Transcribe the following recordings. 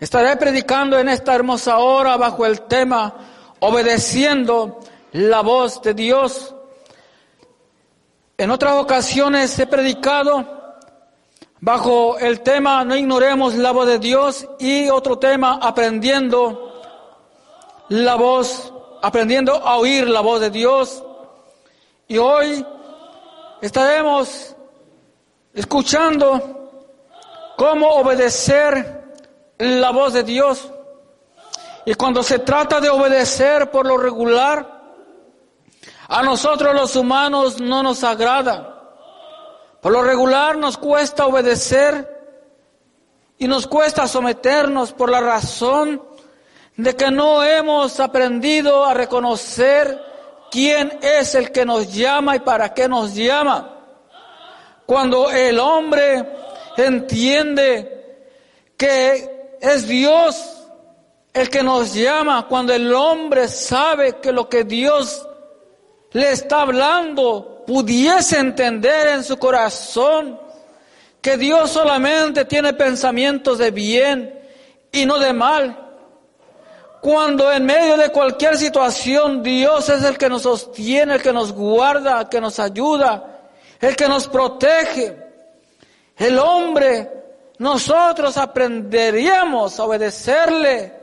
Estaré predicando en esta hermosa hora bajo el tema obedeciendo la voz de Dios. En otras ocasiones he predicado bajo el tema no ignoremos la voz de Dios y otro tema aprendiendo la voz, aprendiendo a oír la voz de Dios. Y hoy estaremos escuchando cómo obedecer la voz de Dios. Y cuando se trata de obedecer por lo regular, a nosotros los humanos no nos agrada. Por lo regular nos cuesta obedecer y nos cuesta someternos por la razón de que no hemos aprendido a reconocer quién es el que nos llama y para qué nos llama. Cuando el hombre entiende que es Dios el que nos llama, cuando el hombre sabe que lo que Dios le está hablando pudiese entender en su corazón que Dios solamente tiene pensamientos de bien y no de mal. Cuando en medio de cualquier situación Dios es el que nos sostiene, el que nos guarda, el que nos ayuda, el que nos protege. El hombre, nosotros aprenderíamos a obedecerle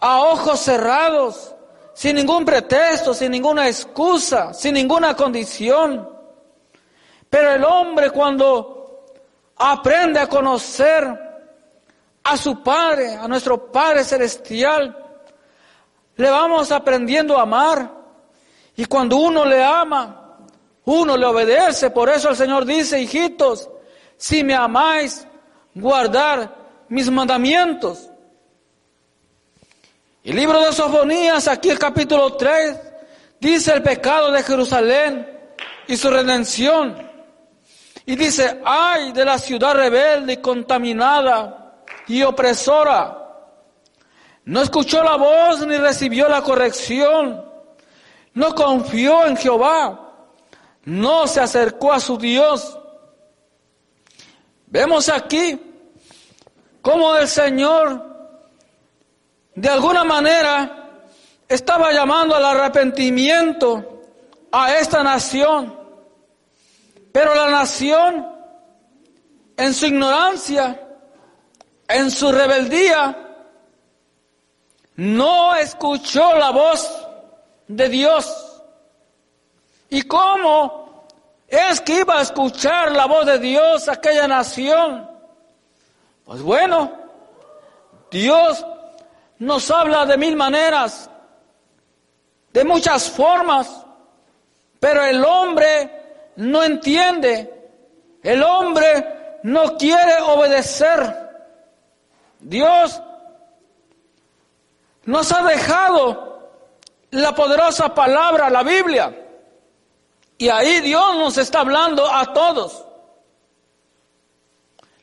a ojos cerrados, sin ningún pretexto, sin ninguna excusa, sin ninguna condición. Pero el hombre cuando aprende a conocer a su Padre, a nuestro Padre Celestial, le vamos aprendiendo a amar. Y cuando uno le ama, uno le obedece. Por eso el Señor dice, hijitos, si me amáis, guardar mis mandamientos. El libro de Sofonías, aquí el capítulo 3, dice el pecado de Jerusalén y su redención. Y dice, ay de la ciudad rebelde y contaminada y opresora. No escuchó la voz ni recibió la corrección. No confió en Jehová. No se acercó a su Dios. Vemos aquí cómo el Señor de alguna manera estaba llamando al arrepentimiento a esta nación. Pero la nación, en su ignorancia, en su rebeldía, no escuchó la voz de Dios. ¿Y cómo es que iba a escuchar la voz de Dios aquella nación? Pues bueno, Dios nos habla de mil maneras, de muchas formas, pero el hombre no entiende, el hombre no quiere obedecer. Dios nos ha dejado la poderosa palabra, la Biblia, y ahí Dios nos está hablando a todos.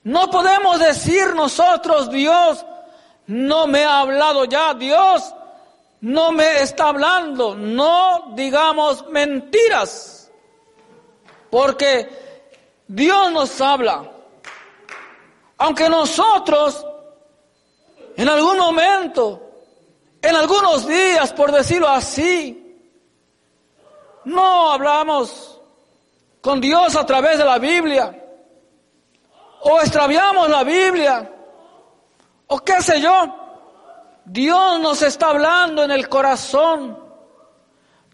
No podemos decir nosotros, Dios, no me ha hablado ya, Dios no me está hablando, no digamos mentiras, porque Dios nos habla. Aunque nosotros en algún momento, en algunos días, por decirlo así, no hablamos con Dios a través de la Biblia, o extraviamos la Biblia, o qué sé yo. Dios nos está hablando en el corazón.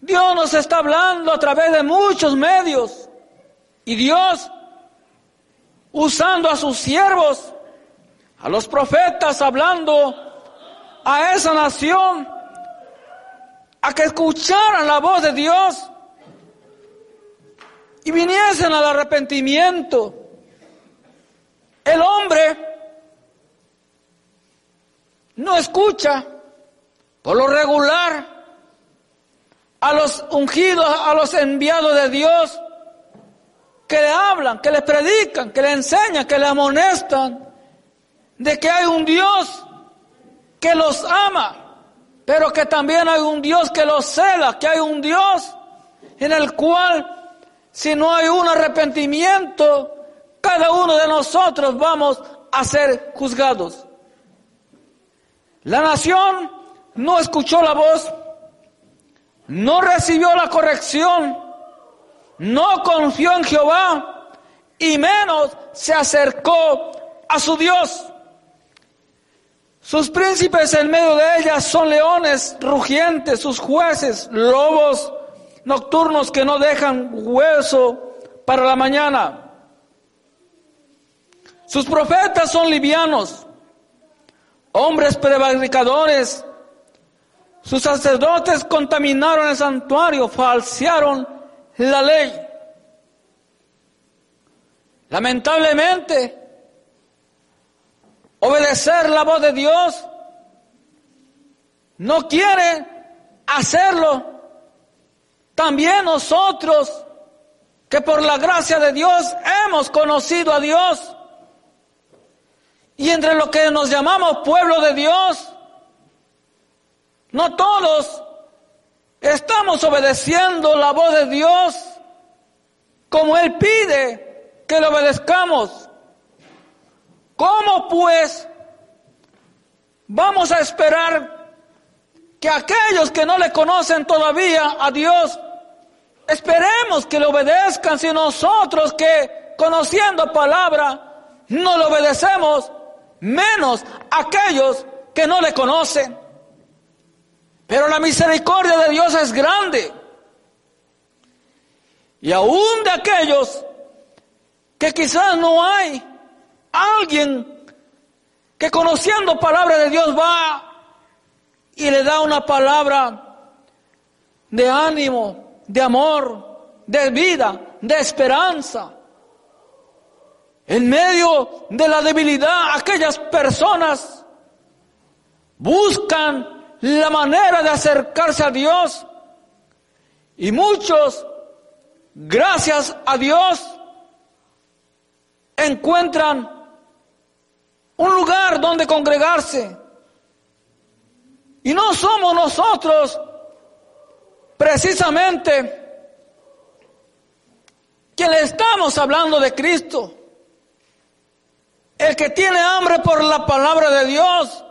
Dios nos está hablando a través de muchos medios. Y Dios, usando a sus siervos, a los profetas, hablando a esa nación, a que escucharan la voz de Dios y viniesen al arrepentimiento. El hombre no escucha por lo regular a los ungidos, a los enviados de Dios, que le hablan, que le predican, que le enseñan, que le amonestan de que hay un Dios que los ama, pero que también hay un Dios que los cela, que hay un Dios en el cual si no hay un arrepentimiento, cada uno de nosotros vamos a ser juzgados. La nación no escuchó la voz, no recibió la corrección, no confió en Jehová y menos se acercó a su Dios. Sus príncipes en medio de ellas son leones rugientes, sus jueces lobos nocturnos que no dejan hueso para la mañana. Sus profetas son livianos, hombres prevaricadores. Sus sacerdotes contaminaron el santuario, falsearon la ley. Lamentablemente, obedecer la voz de Dios no quiere hacerlo. También nosotros, que por la gracia de Dios hemos conocido a Dios, y entre los que nos llamamos pueblo de Dios, no todos estamos obedeciendo la voz de Dios como Él pide que le obedezcamos. ¿Cómo pues vamos a esperar que aquellos que no le conocen todavía a Dios, esperemos que le obedezcan si nosotros que conociendo palabra no le obedecemos? menos aquellos que no le conocen. Pero la misericordia de Dios es grande. Y aún de aquellos que quizás no hay alguien que conociendo palabra de Dios va y le da una palabra de ánimo, de amor, de vida, de esperanza. En medio de la debilidad, aquellas personas buscan la manera de acercarse a Dios. Y muchos, gracias a Dios, encuentran un lugar donde congregarse. Y no somos nosotros precisamente que le estamos hablando de Cristo. El que tiene hambre por la palabra de Dios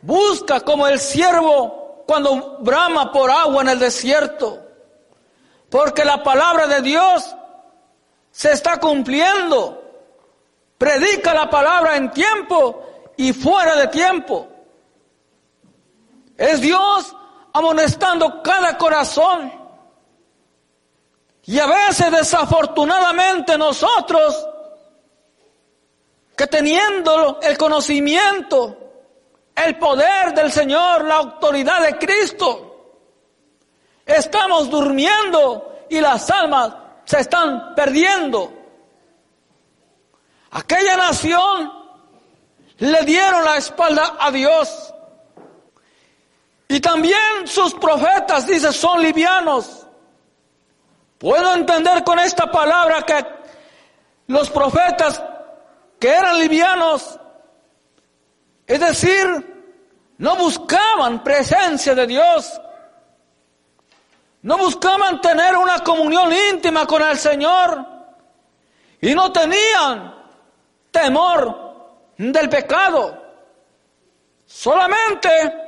busca como el siervo cuando brama por agua en el desierto. Porque la palabra de Dios se está cumpliendo. Predica la palabra en tiempo y fuera de tiempo. Es Dios amonestando cada corazón. Y a veces desafortunadamente nosotros que teniendo el conocimiento, el poder del Señor, la autoridad de Cristo, estamos durmiendo y las almas se están perdiendo. Aquella nación le dieron la espalda a Dios. Y también sus profetas, dice, son livianos. Puedo entender con esta palabra que los profetas que eran livianos, es decir, no buscaban presencia de Dios, no buscaban tener una comunión íntima con el Señor y no tenían temor del pecado. Solamente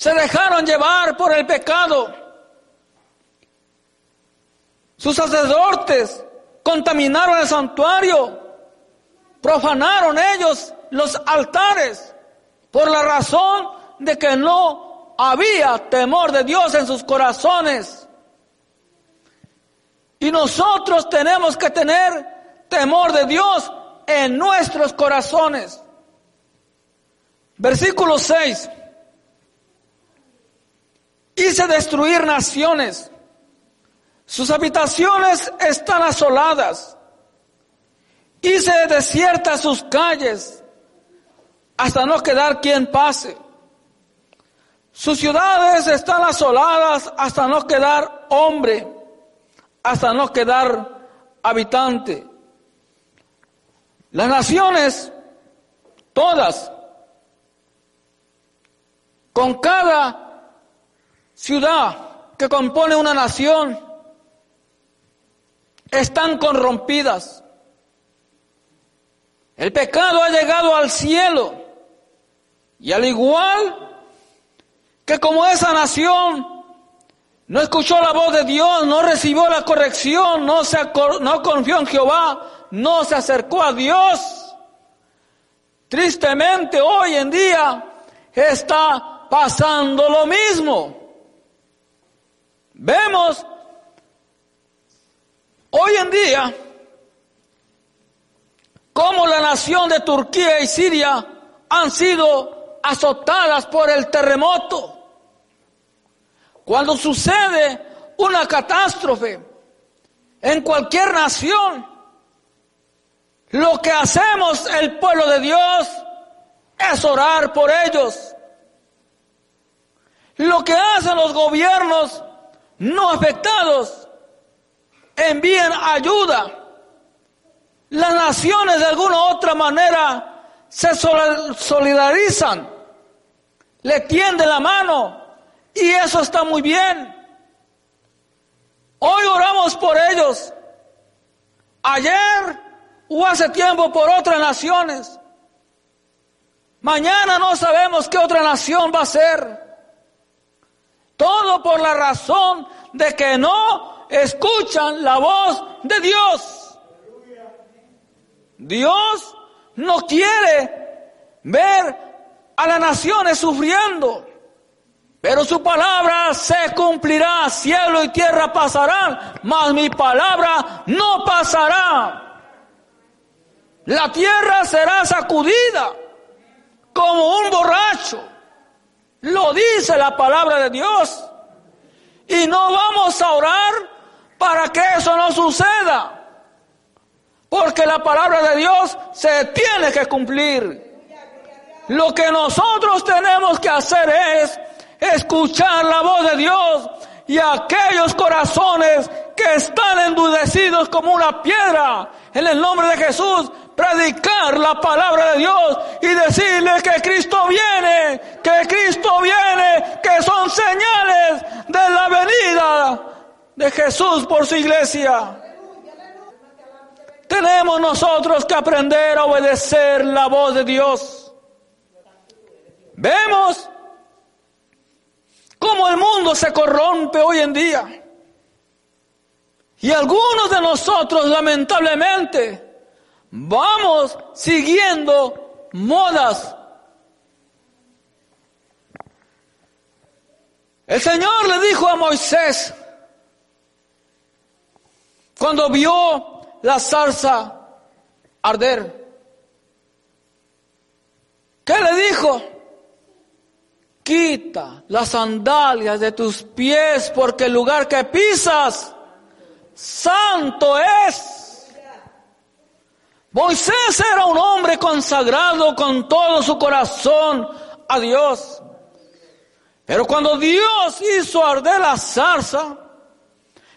se dejaron llevar por el pecado. Sus sacerdotes contaminaron el santuario, profanaron ellos los altares por la razón de que no había temor de Dios en sus corazones. Y nosotros tenemos que tener temor de Dios en nuestros corazones. Versículo 6. Hice destruir naciones sus habitaciones están asoladas. Hice desiertas sus calles hasta no quedar quien pase. Sus ciudades están asoladas hasta no quedar hombre, hasta no quedar habitante. Las naciones, todas, con cada ciudad que compone una nación, están corrompidas. El pecado ha llegado al cielo Y al igual que como esa nación no escuchó la voz de Dios, no recibió la corrección, no, se, no confió en Jehová, no se acercó a Dios. Tristemente hoy en día está pasando lo mismo. Vemos hoy en día cómo la nación de Turquía y Siria han sido azotadas por el terremoto. Cuando sucede una catástrofe en cualquier nación, lo que hacemos el pueblo de Dios es orar por ellos. Lo que hacen los gobiernos no afectados envían ayuda. Las naciones de alguna u otra manera se solidarizan, le tienden la mano y eso está muy bien. Hoy oramos por ellos. Ayer o hace tiempo por otras naciones. Mañana no sabemos qué otra nación va a ser. Todo por la razón de que no escuchan la voz de Dios. Dios no quiere ver a las naciones sufriendo. Pero su palabra se cumplirá, cielo y tierra pasarán, mas mi palabra no pasará. La tierra será sacudida como un borracho. Lo dice la palabra de Dios. Y no vamos a orar para que eso no suceda. Porque la palabra de Dios se tiene que cumplir. Lo que nosotros tenemos que hacer es escuchar la voz de Dios y aquellos corazones que están endurecidos como una piedra, en el nombre de Jesús, predicar la palabra de Dios y decirle que Cristo viene, que Cristo viene, que son señales de la venida de Jesús por su iglesia. Tenemos nosotros que aprender a obedecer la voz de Dios. Vemos cómo el mundo se corrompe hoy en día. Y algunos de nosotros, lamentablemente, Vamos siguiendo modas. El Señor le dijo a Moisés, cuando vio la zarza arder, ¿qué le dijo? Quita las sandalias de tus pies porque el lugar que pisas santo es. Moisés era un hombre consagrado con todo su corazón a Dios. Pero cuando Dios hizo arder la zarza,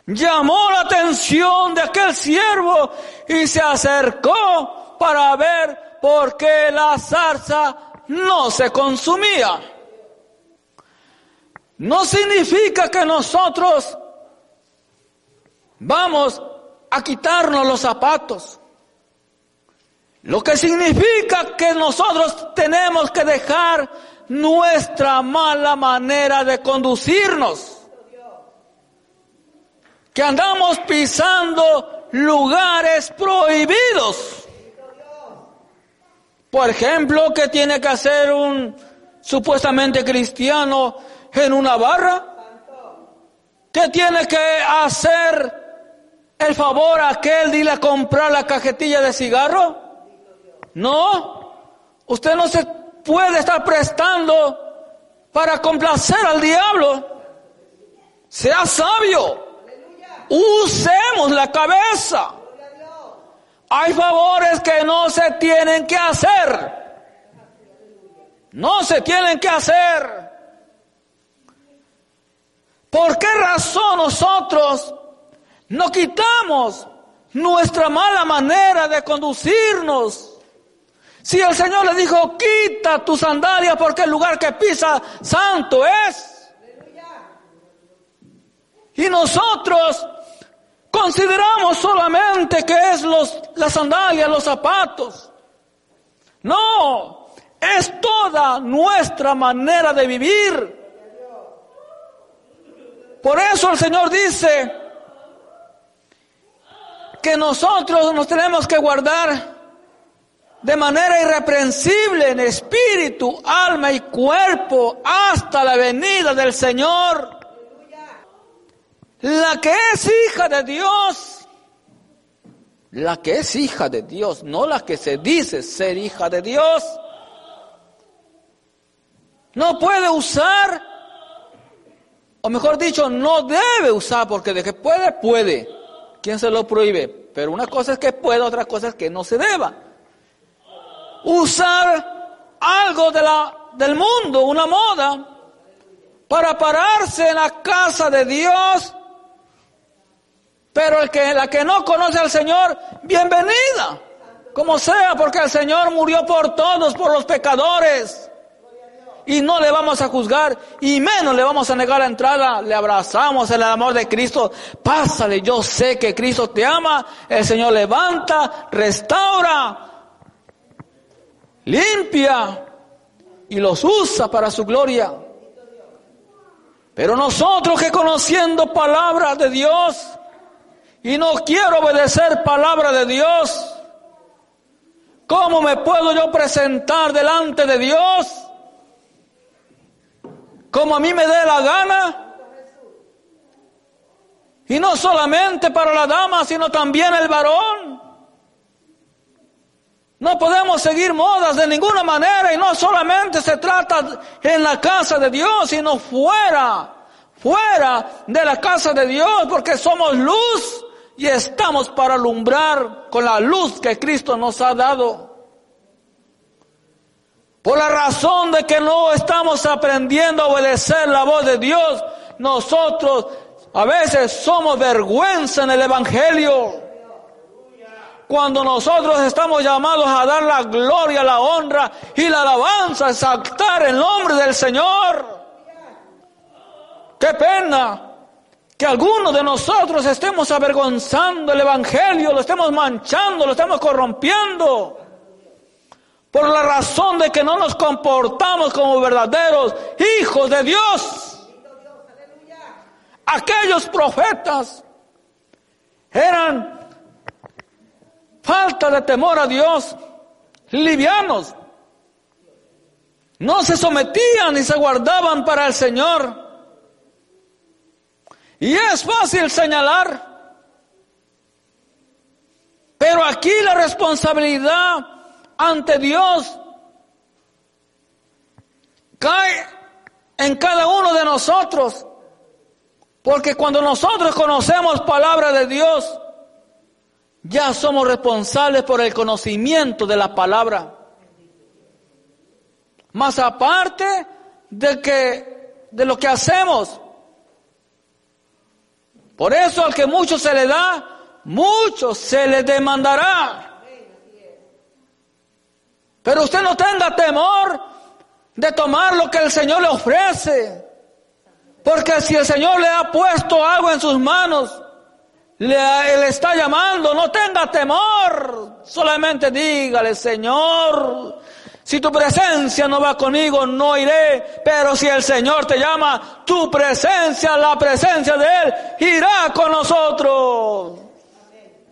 llamó la atención de aquel siervo y se acercó para ver por qué la zarza no se consumía. No significa que nosotros vamos a quitarnos los zapatos. Lo que significa que nosotros tenemos que dejar nuestra mala manera de conducirnos. Que andamos pisando lugares prohibidos. Por ejemplo, ¿qué tiene que hacer un supuestamente cristiano en una barra? ¿Qué tiene que hacer el favor aquel de ir a comprar la cajetilla de cigarro? No, usted no se puede estar prestando para complacer al diablo. Sea sabio. Usemos la cabeza. Hay favores que no se tienen que hacer. No se tienen que hacer. ¿Por qué razón nosotros no quitamos nuestra mala manera de conducirnos? Si el Señor le dijo, quita tu sandalia porque el lugar que pisa santo es. Y nosotros consideramos solamente que es los, la sandalia, los zapatos. No, es toda nuestra manera de vivir. Por eso el Señor dice que nosotros nos tenemos que guardar de manera irreprensible en espíritu, alma y cuerpo hasta la venida del Señor. La que es hija de Dios, la que es hija de Dios, no la que se dice ser hija de Dios, no puede usar, o mejor dicho, no debe usar, porque de que puede, puede. ¿Quién se lo prohíbe? Pero una cosa es que pueda, otra cosa es que no se deba usar algo de la, del mundo, una moda, para pararse en la casa de Dios. Pero el que, la que no conoce al Señor, bienvenida, como sea, porque el Señor murió por todos, por los pecadores. Y no le vamos a juzgar, y menos le vamos a negar la entrada. Le abrazamos el amor de Cristo. Pásale, yo sé que Cristo te ama. El Señor levanta, restaura, limpia y los usa para su gloria. Pero nosotros que conociendo palabra de Dios y no quiero obedecer palabra de Dios, ¿cómo me puedo yo presentar delante de Dios? Como a mí me dé la gana. Y no solamente para la dama, sino también el varón. No podemos seguir modas de ninguna manera y no solamente se trata en la casa de Dios, sino fuera, fuera de la casa de Dios, porque somos luz y estamos para alumbrar con la luz que Cristo nos ha dado. Por la razón de que no estamos aprendiendo a obedecer la voz de Dios, nosotros a veces somos vergüenza en el Evangelio cuando nosotros estamos llamados a dar la gloria, la honra y la alabanza, exaltar el nombre del Señor. Qué pena que algunos de nosotros estemos avergonzando el Evangelio, lo estemos manchando, lo estemos corrompiendo. Por la razón de que no nos comportamos como verdaderos hijos de Dios. Aquellos profetas eran falta de temor a Dios, livianos. No se sometían y se guardaban para el Señor. Y es fácil señalar. Pero aquí la responsabilidad ante Dios cae en cada uno de nosotros. Porque cuando nosotros conocemos palabra de Dios, ya somos responsables por el conocimiento de la palabra. Más aparte de que de lo que hacemos. Por eso al que mucho se le da, mucho se le demandará. Pero usted no tenga temor de tomar lo que el Señor le ofrece. Porque si el Señor le ha puesto algo en sus manos, le, está llamando, no tenga temor, solamente dígale, Señor, si tu presencia no va conmigo, no iré, pero si el Señor te llama, tu presencia, la presencia de Él, irá con nosotros.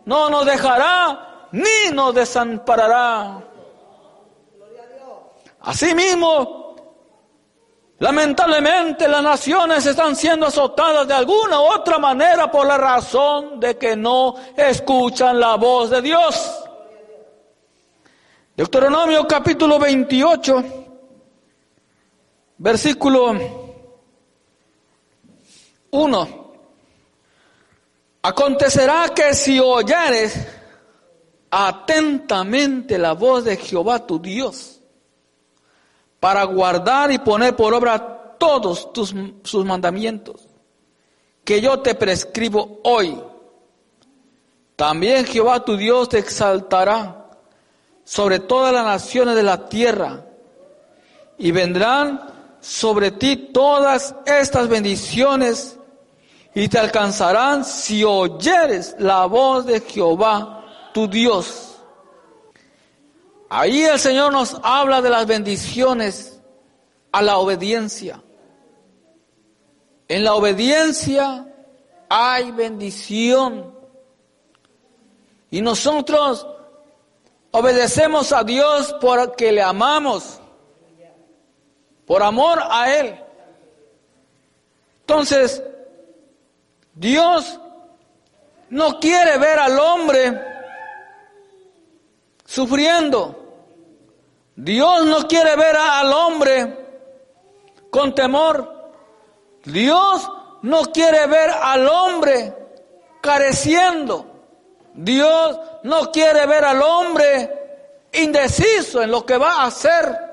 No nos dejará ni nos desamparará. Asimismo, Lamentablemente las naciones están siendo azotadas de alguna u otra manera por la razón de que no escuchan la voz de Dios. Deuteronomio capítulo 28, versículo 1. Acontecerá que si oyeres atentamente la voz de Jehová tu Dios, para guardar y poner por obra todos tus, sus mandamientos, que yo te prescribo hoy. También Jehová tu Dios te exaltará sobre todas las naciones de la tierra, y vendrán sobre ti todas estas bendiciones, y te alcanzarán si oyeres la voz de Jehová tu Dios. Ahí el Señor nos habla de las bendiciones a la obediencia. En la obediencia hay bendición. Y nosotros obedecemos a Dios porque le amamos, por amor a Él. Entonces, Dios no quiere ver al hombre sufriendo. Dios no quiere ver al hombre con temor. Dios no quiere ver al hombre careciendo. Dios no quiere ver al hombre indeciso en lo que va a hacer.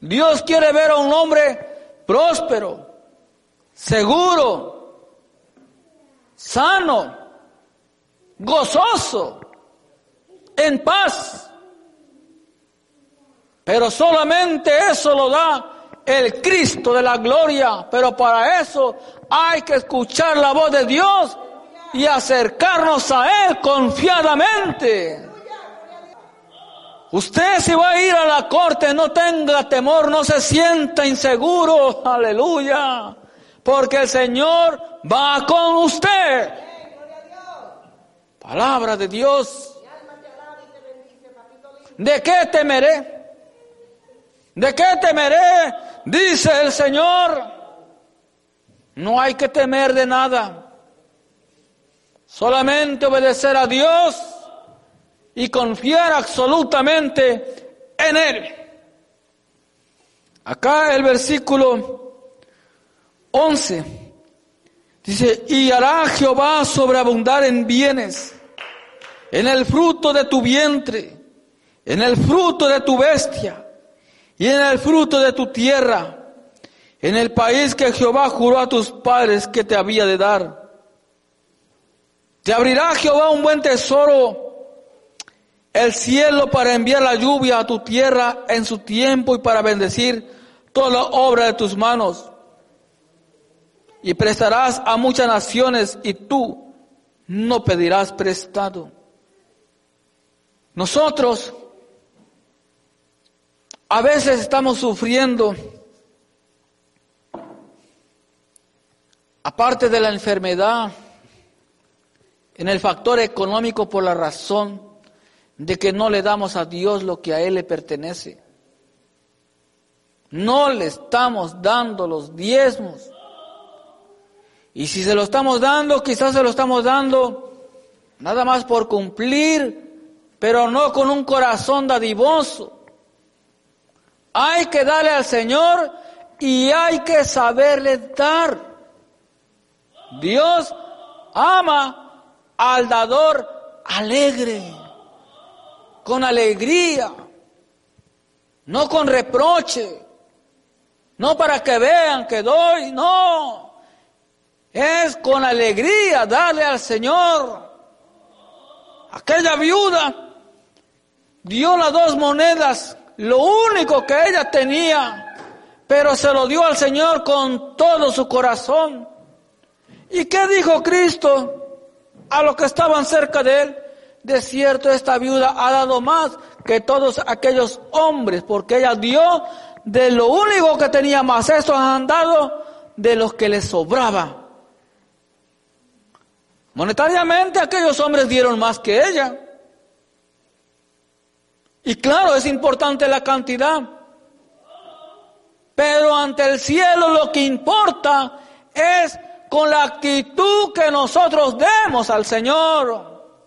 Dios quiere ver a un hombre próspero, seguro, sano, gozoso, en paz. Pero solamente eso lo da el Cristo de la gloria. Pero para eso hay que escuchar la voz de Dios y acercarnos a Él confiadamente. Usted si va a ir a la corte, no tenga temor, no se sienta inseguro, aleluya, porque el Señor va con usted. Palabra de Dios. ¿De qué temeré? ¿De qué temeré? Dice el Señor. No hay que temer de nada. Solamente obedecer a Dios y confiar absolutamente en Él. Acá el versículo 11 dice, y hará Jehová sobreabundar en bienes, en el fruto de tu vientre en el fruto de tu bestia y en el fruto de tu tierra, en el país que Jehová juró a tus padres que te había de dar. Te abrirá Jehová un buen tesoro, el cielo para enviar la lluvia a tu tierra en su tiempo y para bendecir toda la obra de tus manos. Y prestarás a muchas naciones y tú no pedirás prestado. Nosotros a veces estamos sufriendo, aparte de la enfermedad, en el factor económico por la razón de que no le damos a Dios lo que a Él le pertenece. No le estamos dando los diezmos. Y si se lo estamos dando, quizás se lo estamos dando nada más por cumplir, pero no con un corazón dadivoso. Hay que darle al Señor y hay que saberle dar. Dios ama al dador alegre, con alegría, no con reproche, no para que vean que doy, no. Es con alegría darle al Señor. Aquella viuda dio las dos monedas lo único que ella tenía, pero se lo dio al Señor con todo su corazón. ¿Y qué dijo Cristo a los que estaban cerca de él? De cierto, esta viuda ha dado más que todos aquellos hombres, porque ella dio de lo único que tenía más. Estos han dado de los que les sobraba. Monetariamente aquellos hombres dieron más que ella. Y claro, es importante la cantidad. Pero ante el cielo lo que importa es con la actitud que nosotros demos al Señor.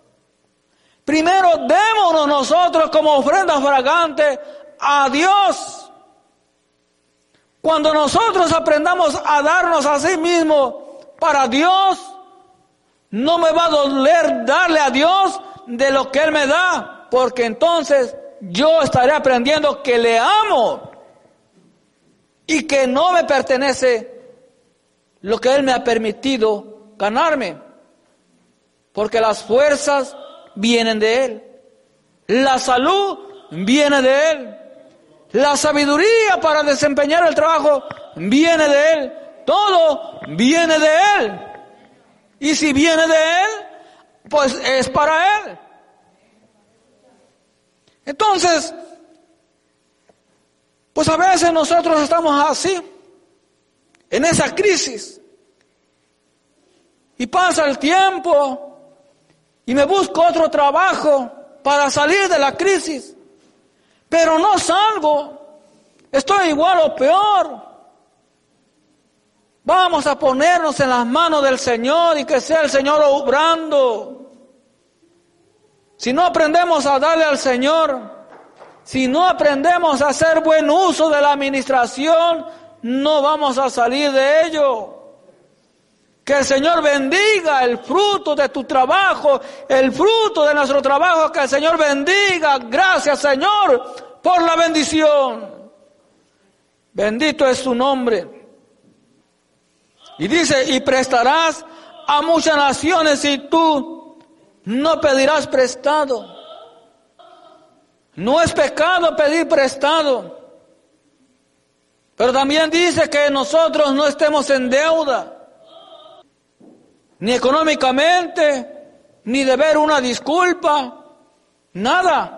Primero démonos nosotros como ofrenda fragante a Dios. Cuando nosotros aprendamos a darnos a sí mismos para Dios, no me va a doler darle a Dios de lo que Él me da, porque entonces yo estaré aprendiendo que le amo y que no me pertenece lo que Él me ha permitido ganarme. Porque las fuerzas vienen de Él. La salud viene de Él. La sabiduría para desempeñar el trabajo viene de Él. Todo viene de Él. Y si viene de Él, pues es para Él. Entonces, pues a veces nosotros estamos así, en esa crisis. Y pasa el tiempo y me busco otro trabajo para salir de la crisis. Pero no salgo. Estoy igual o peor. Vamos a ponernos en las manos del Señor y que sea el Señor obrando. Si no aprendemos a darle al Señor, si no aprendemos a hacer buen uso de la administración, no vamos a salir de ello. Que el Señor bendiga el fruto de tu trabajo, el fruto de nuestro trabajo, que el Señor bendiga. Gracias Señor por la bendición. Bendito es su nombre. Y dice, y prestarás a muchas naciones y tú no pedirás prestado. No es pecado pedir prestado. Pero también dice que nosotros no estemos en deuda. Ni económicamente, ni deber una disculpa. Nada.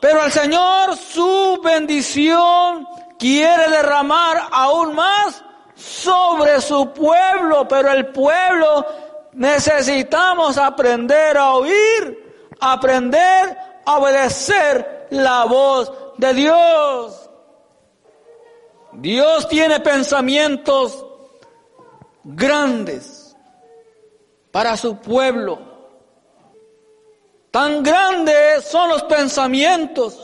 Pero el Señor su bendición quiere derramar aún más sobre su pueblo. Pero el pueblo Necesitamos aprender a oír, aprender a obedecer la voz de Dios. Dios tiene pensamientos grandes para su pueblo. Tan grandes son los pensamientos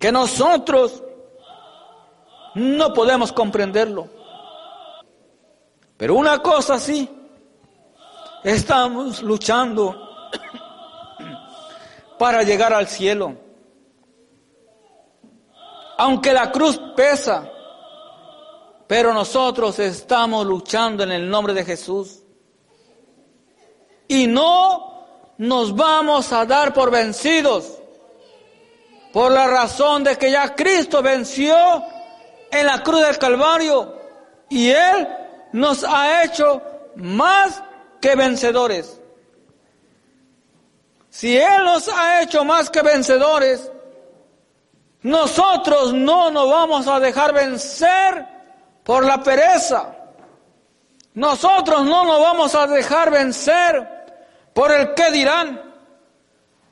que nosotros no podemos comprenderlo. Pero una cosa sí, Estamos luchando para llegar al cielo. Aunque la cruz pesa, pero nosotros estamos luchando en el nombre de Jesús. Y no nos vamos a dar por vencidos, por la razón de que ya Cristo venció en la cruz del Calvario y Él nos ha hecho más que vencedores. Si Él nos ha hecho más que vencedores, nosotros no nos vamos a dejar vencer por la pereza. Nosotros no nos vamos a dejar vencer por el que dirán.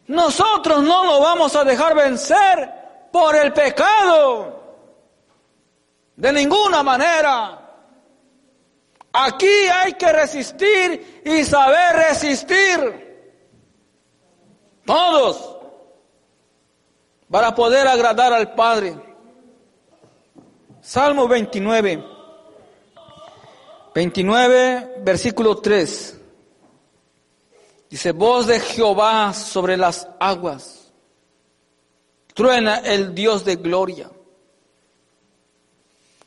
Nosotros no nos vamos a dejar vencer por el pecado. De ninguna manera. Aquí hay que resistir y saber resistir. Todos. Para poder agradar al Padre. Salmo 29. 29, versículo 3. Dice, voz de Jehová sobre las aguas. Truena el Dios de gloria.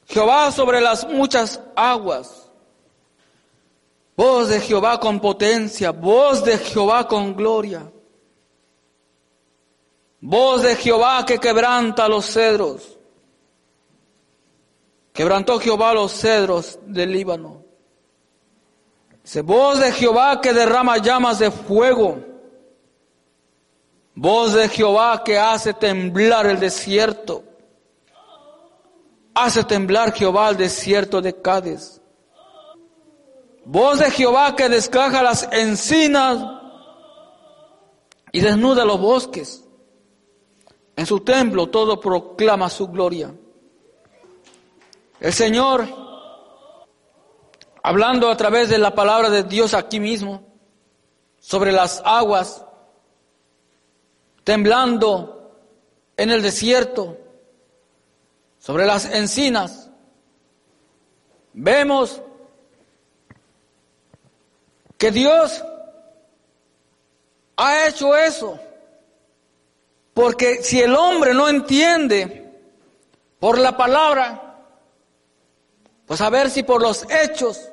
Jehová sobre las muchas aguas. Voz de Jehová con potencia, voz de Jehová con gloria. Voz de Jehová que quebranta los cedros. Quebrantó Jehová los cedros del Líbano. Voz de Jehová que derrama llamas de fuego. Voz de Jehová que hace temblar el desierto. Hace temblar Jehová el desierto de Cádiz. Voz de Jehová que descaja las encinas y desnuda los bosques. En su templo todo proclama su gloria. El Señor, hablando a través de la palabra de Dios aquí mismo, sobre las aguas, temblando en el desierto, sobre las encinas, vemos que Dios ha hecho eso. Porque si el hombre no entiende por la palabra, pues a ver si por los hechos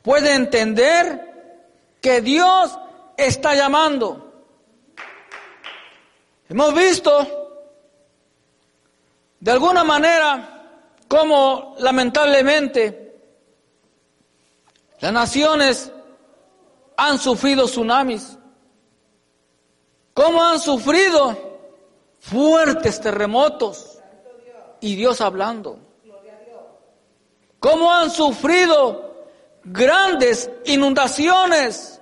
puede entender que Dios está llamando. Hemos visto de alguna manera cómo lamentablemente las naciones han sufrido tsunamis. cómo han sufrido fuertes terremotos y Dios hablando. Cómo han sufrido grandes inundaciones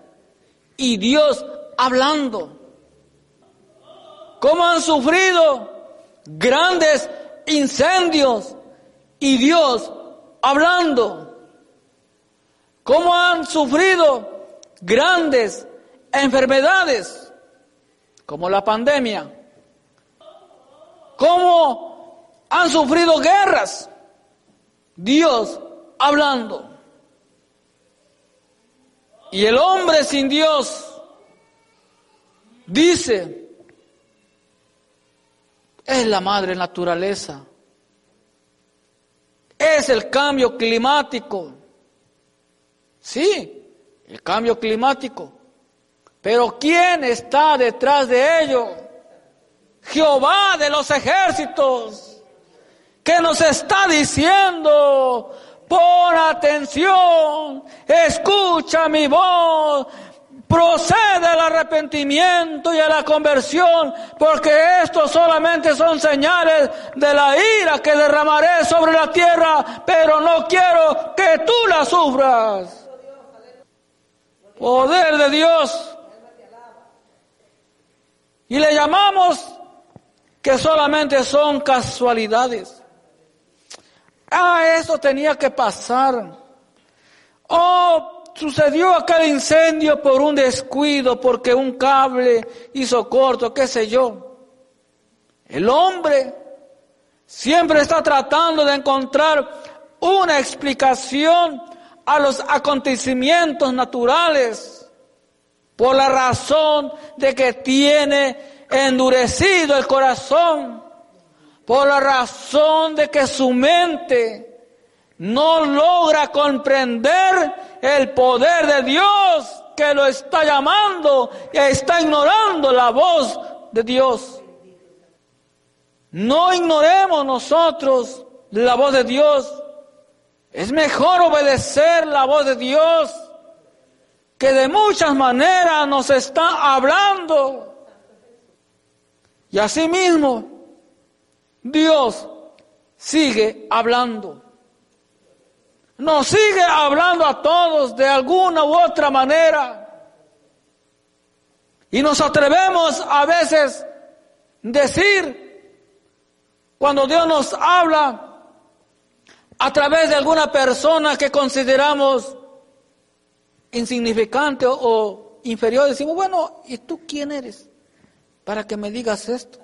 y Dios hablando. Cómo han sufrido grandes incendios y Dios hablando. Cómo han sufrido grandes enfermedades como la pandemia. Cómo han sufrido guerras. Dios hablando. Y el hombre sin Dios dice, es la madre naturaleza, es el cambio climático. Sí, el cambio climático. Pero ¿quién está detrás de ello? Jehová de los ejércitos, que nos está diciendo, Pon atención, escucha mi voz, procede al arrepentimiento y a la conversión, porque estos solamente son señales de la ira que derramaré sobre la tierra, pero no quiero que tú la sufras. Poder de Dios. Y le llamamos que solamente son casualidades. Ah, eso tenía que pasar. Oh, sucedió aquel incendio por un descuido, porque un cable hizo corto, qué sé yo. El hombre siempre está tratando de encontrar una explicación a los acontecimientos naturales por la razón de que tiene endurecido el corazón por la razón de que su mente no logra comprender el poder de Dios que lo está llamando y está ignorando la voz de Dios. No ignoremos nosotros la voz de Dios. Es mejor obedecer la voz de Dios que de muchas maneras nos está hablando. Y asimismo, Dios sigue hablando. Nos sigue hablando a todos de alguna u otra manera. Y nos atrevemos a veces decir, cuando Dios nos habla a través de alguna persona que consideramos insignificante o, inferior, decimos, bueno, ¿y tú quién eres para que me digas esto?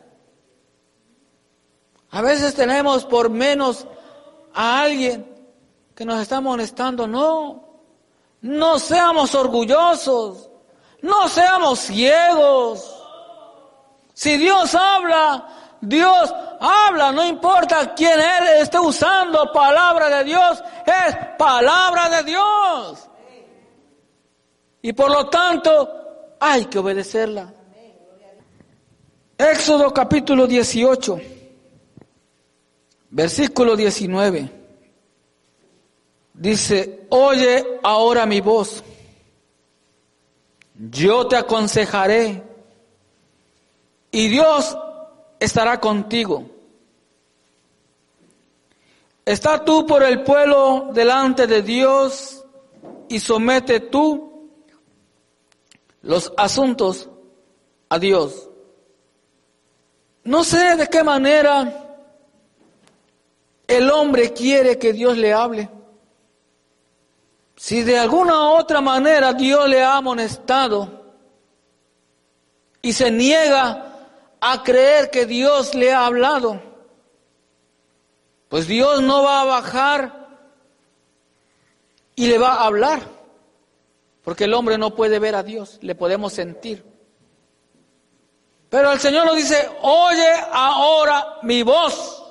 A veces tenemos por menos a alguien que nos está molestando. No, no seamos orgullosos, no seamos ciegos. Si Dios habla, Dios habla, no importa quién Él esté usando palabra de Dios, es palabra de Dios. Y por lo tanto, hay que obedecerla. Éxodo capítulo 18. Versículo 19. Dice, oye ahora mi voz, yo te aconsejaré y Dios estará contigo. Está tú por el pueblo delante de Dios y somete tú los asuntos a Dios. No sé de qué manera el hombre quiere que Dios le hable. Si de alguna otra manera Dios le ha amonestado y se niega a creer que Dios le ha hablado, pues Dios no va a bajar y le va a hablar, porque el hombre no puede ver a Dios, le podemos sentir. Pero el Señor nos dice, oye ahora mi voz.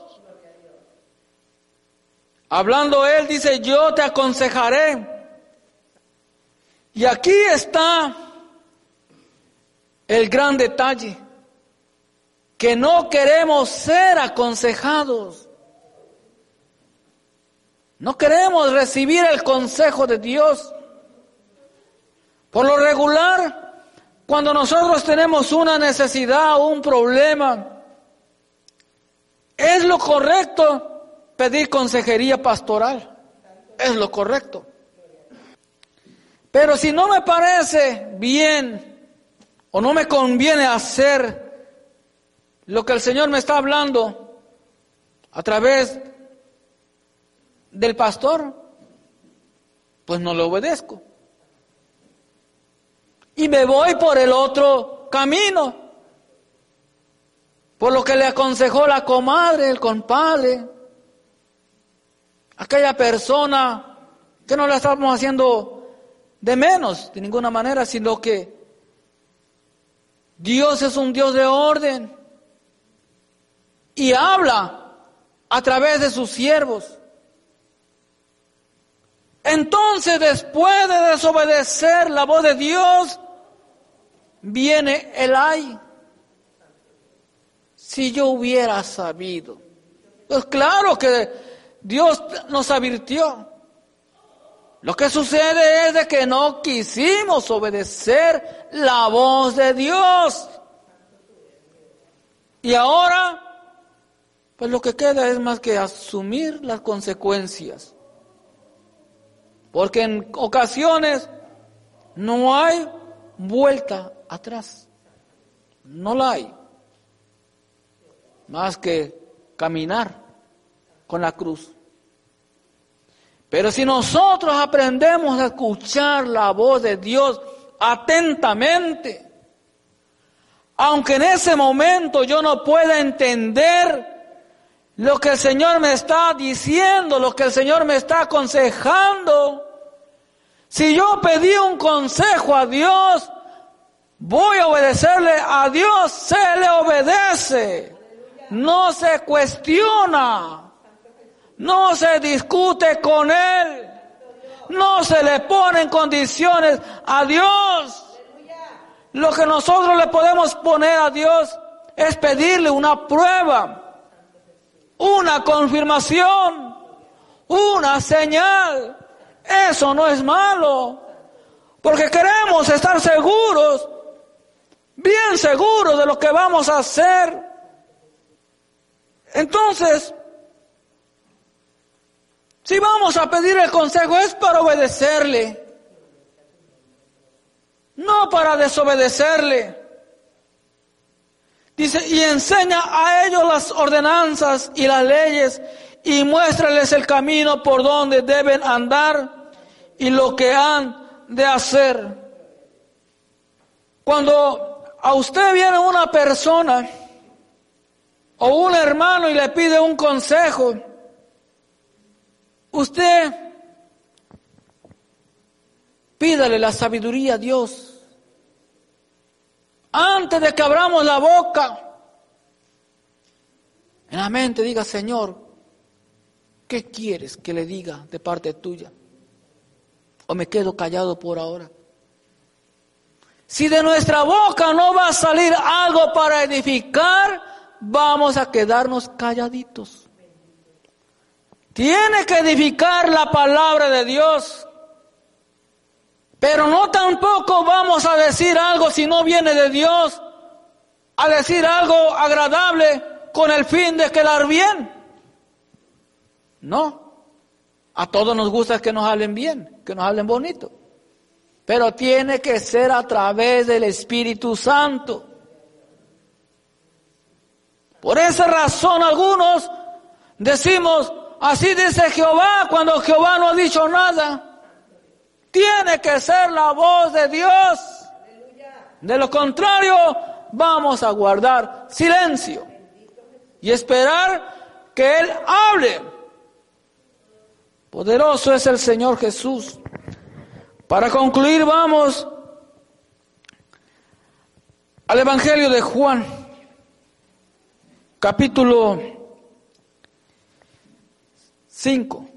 Hablando él dice, yo te aconsejaré. Y aquí está el gran detalle, que no queremos ser aconsejados. No queremos recibir el consejo de Dios. Por lo regular, Cuando nosotros tenemos una necesidad o un problema, es lo correcto pedir consejería pastoral. Es lo correcto. Pero si no me parece bien o no me conviene hacer lo que el Señor me está hablando a través del pastor, pues no le obedezco. Y me voy por el otro camino, por lo que le aconsejó la comadre, el compadre, aquella persona que no la estamos haciendo de menos, de ninguna manera, sino que Dios es un Dios de orden y habla a través de sus siervos. Entonces, después de desobedecer la voz de Dios, viene el ay. Si yo hubiera sabido. Pues claro que Dios nos advirtió. Lo que sucede es de que no quisimos obedecer la voz de Dios. Y ahora, pues lo que queda es más que asumir las consecuencias. Porque en ocasiones no hay vuelta atrás. No la hay. Más que caminar con la cruz. Pero si nosotros aprendemos a escuchar la voz de Dios atentamente, aunque en ese momento yo no pueda entender lo que el Señor me está diciendo, lo que el Señor me está aconsejando, si yo pedí un consejo a Dios, voy a obedecerle a Dios, se le obedece, no se cuestiona. No se discute con Él. No se le ponen condiciones a Dios. Lo que nosotros le podemos poner a Dios es pedirle una prueba, una confirmación, una señal. Eso no es malo, porque queremos estar seguros, bien seguros de lo que vamos a hacer. Entonces, si vamos a pedir el consejo es para obedecerle, no para desobedecerle. Dice, y enseña a ellos las ordenanzas y las leyes y muéstrales el camino por donde deben andar y lo que han de hacer. Cuando a usted viene una persona o un hermano y le pide un consejo, Usted pídale la sabiduría a Dios. Antes de que abramos la boca, en la mente diga, Señor, ¿qué quieres que le diga de parte tuya? ¿O me quedo callado por ahora? Si de nuestra boca no va a salir algo para edificar, vamos a quedarnos calladitos. Tiene que edificar la palabra de Dios. Pero no tampoco vamos a decir algo si no viene de Dios, a decir algo agradable con el fin de quedar bien. No. A todos nos gusta que nos hablen bien, que nos hablen bonito. Pero tiene que ser a través del Espíritu Santo. Por esa razón algunos decimos, Así dice Jehová cuando Jehová no ha dicho nada. Tiene que ser la voz de Dios. De lo contrario, vamos a guardar silencio y esperar que Él hable. Poderoso es el Señor Jesús. Para concluir, vamos al Evangelio de Juan, capítulo 5.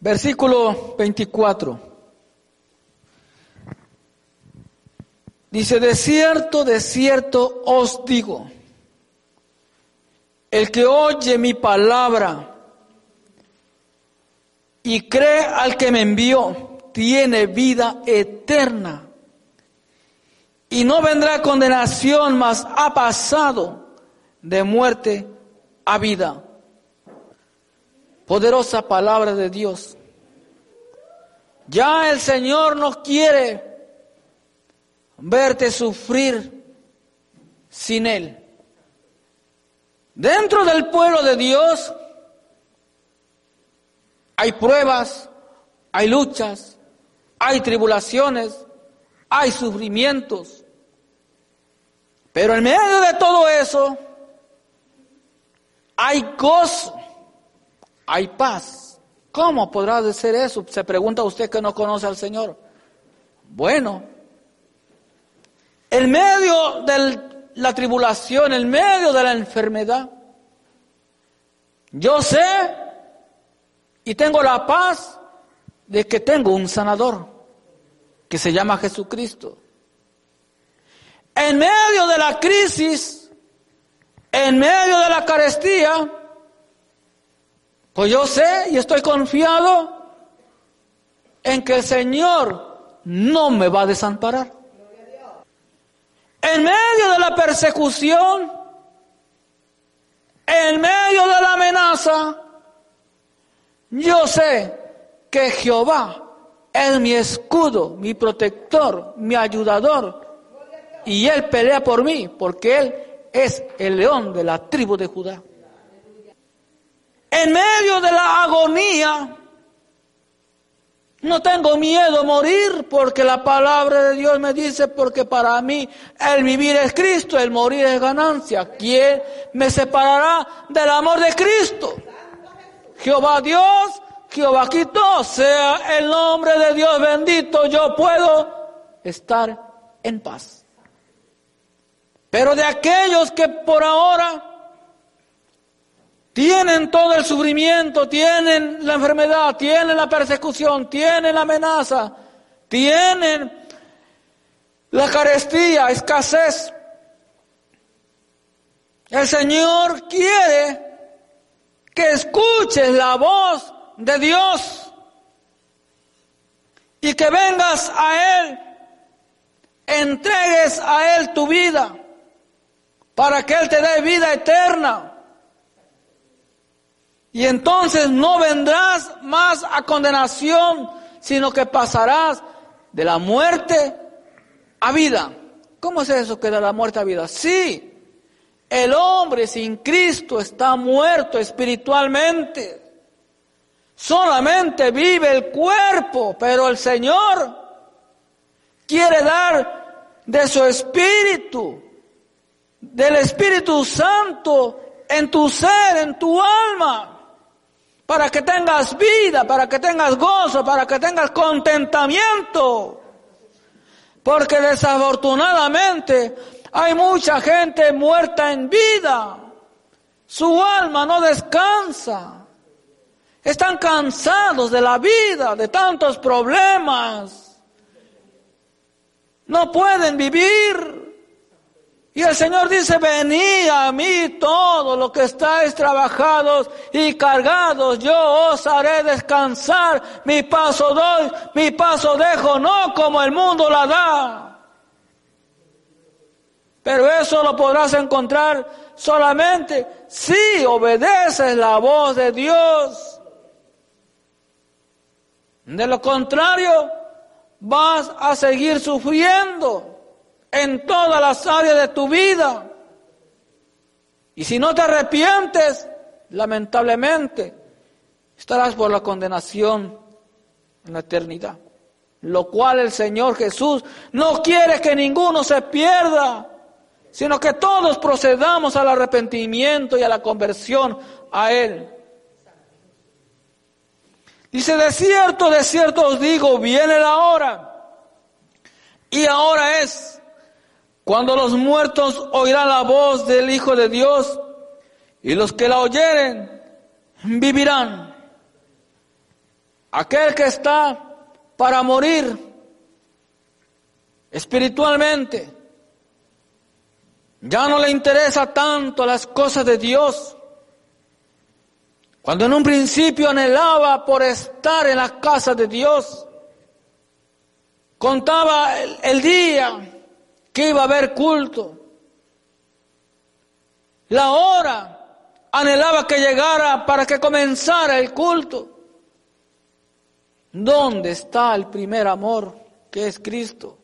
Versículo 24. Dice, de cierto, de cierto os digo, el que oye mi palabra y cree al que me envió, tiene vida eterna y no vendrá condenación, mas ha pasado de muerte a vida. Poderosa palabra de Dios. Ya el Señor no quiere verte sufrir sin Él. Dentro del pueblo de Dios hay pruebas, hay luchas, hay tribulaciones, hay sufrimientos. Pero en medio de todo eso hay gozo, hay paz. ¿Cómo podrá ser eso? Se pregunta usted que no conoce al Señor. Bueno, en medio de la tribulación, en medio de la enfermedad, yo sé y tengo la paz de que tengo un sanador que se llama Jesucristo. En medio de la crisis, en medio de la carestía, pues yo sé y estoy confiado en que el Señor no me va a desamparar. En medio de la persecución, en medio de la amenaza, yo sé que Jehová es mi escudo, mi protector, mi ayudador. Y Él pelea por mí, porque Él es el león de la tribu de Judá. En medio de la agonía, no tengo miedo a morir porque la palabra de Dios me dice, porque para mí el vivir es Cristo, el morir es ganancia. ¿Quién me separará del amor de Cristo? Jehová Dios, Jehová quitó, sea el nombre de Dios bendito, yo puedo estar en paz. Pero de aquellos que por ahora tienen todo el sufrimiento, tienen la enfermedad, tienen la persecución, tienen la amenaza, tienen la carestía, escasez. El Señor quiere que escuches la voz de Dios y que vengas a Él, entregues a Él tu vida para que Él te dé vida eterna. Y entonces no vendrás más a condenación, sino que pasarás de la muerte a vida. ¿Cómo es eso que de la muerte a vida? Sí, el hombre sin Cristo está muerto espiritualmente. Solamente vive el cuerpo, pero el Señor quiere dar de su espíritu, del Espíritu Santo en tu ser, en tu alma, para que tengas vida, para que tengas gozo, para que tengas contentamiento. Porque desafortunadamente hay mucha gente muerta en vida. Su alma no descansa. Están cansados de la vida, de tantos problemas. No pueden vivir. Y el Señor dice, venid a mí todos los que estáis trabajados y cargados, yo os haré descansar. Mi paso doy, mi paso dejo, no como el mundo la da. Pero eso lo podrás encontrar solamente si obedeces la voz de Dios. De lo contrario, vas a seguir sufriendo en todas las áreas de tu vida. Y si no te arrepientes, lamentablemente, estarás por la condenación en la eternidad. Lo cual el Señor Jesús no quiere que ninguno se pierda, sino que todos procedamos al arrepentimiento y a la conversión a Él. Dice, de cierto, de cierto os digo, viene la hora, y ahora es, cuando los muertos oirán la voz del Hijo de Dios, y los que la oyeren vivirán. Aquel que está para morir espiritualmente, ya no le interesa tanto las cosas de Dios. Cuando en un principio anhelaba por estar en la casa de Dios, contaba el, día que iba a haber culto. La hora anhelaba que llegara para que comenzara el culto. ¿Dónde está el primer amor que es Cristo?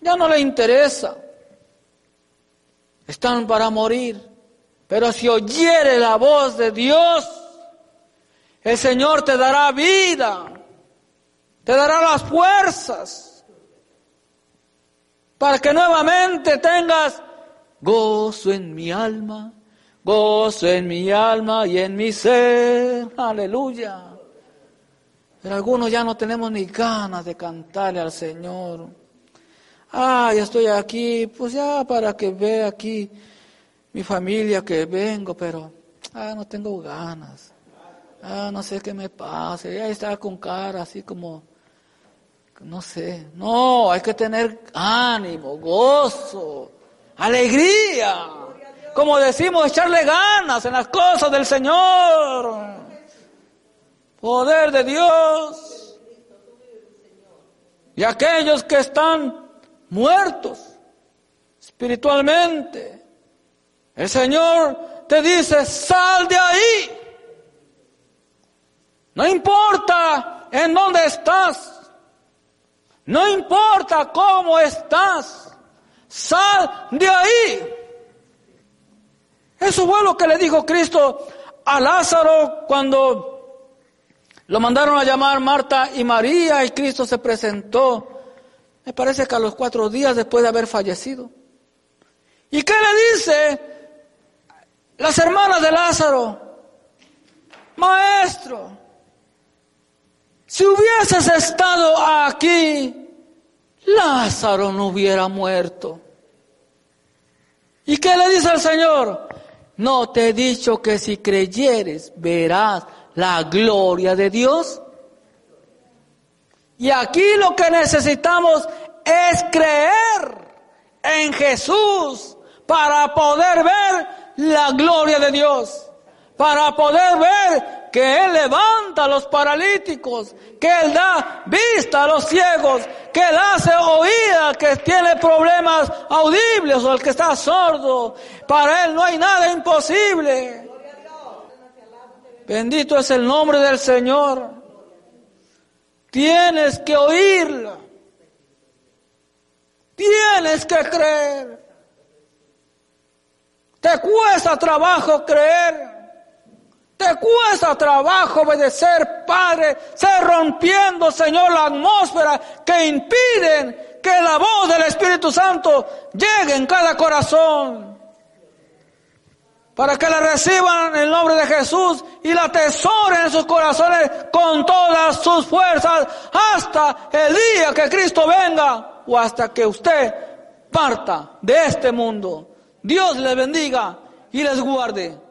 Ya no le interesa. Están para morir. Pero si oyere la voz de Dios, el Señor te dará vida, te dará las fuerzas para que nuevamente tengas gozo en mi alma, gozo en mi alma y en mi ser. Aleluya. Pero algunos ya no tenemos ni ganas de cantarle al Señor. Ah, ya estoy aquí, pues ya para que vea aquí mi familia que vengo, pero ah, no tengo ganas. Ah, no sé qué me pase. Ya está con cara así como, no sé. No, hay que tener ánimo, gozo, alegría. Como decimos, echarle ganas en las cosas del Señor. Poder de Dios. Y aquellos que están muertos espiritualmente. El Señor te dice, sal de ahí. No importa en dónde estás. No importa cómo estás. Sal de ahí. Eso fue lo que le dijo Cristo a Lázaro cuando lo mandaron a llamar Marta y María y Cristo se presentó me parece que a los cuatro días después de haber fallecido. ¿Y qué le dice las hermanas de Lázaro? Maestro, si hubieses estado aquí, Lázaro no hubiera muerto. ¿Y qué le dice el Señor? No te he dicho que si creyeres verás la gloria de Dios. Y aquí lo que necesitamos es creer en Jesús para poder ver la gloria de Dios, para poder ver que Él levanta a los paralíticos, que Él da vista a los ciegos, que Él hace oída que tiene problemas audibles o el que está sordo. Para Él no hay nada imposible. Bendito es el nombre del Señor. Tienes que oírla. Tienes que creer. Te cuesta trabajo creer. Te cuesta trabajo obedecer, Padre, ser rompiendo, Señor, la atmósfera que impiden que la voz del Espíritu Santo llegue en cada corazón para que la reciban en el nombre de Jesús y la atesoren en sus corazones con todas sus fuerzas hasta el día que Cristo venga o hasta que usted parta de este mundo. Dios les bendiga y les guarde.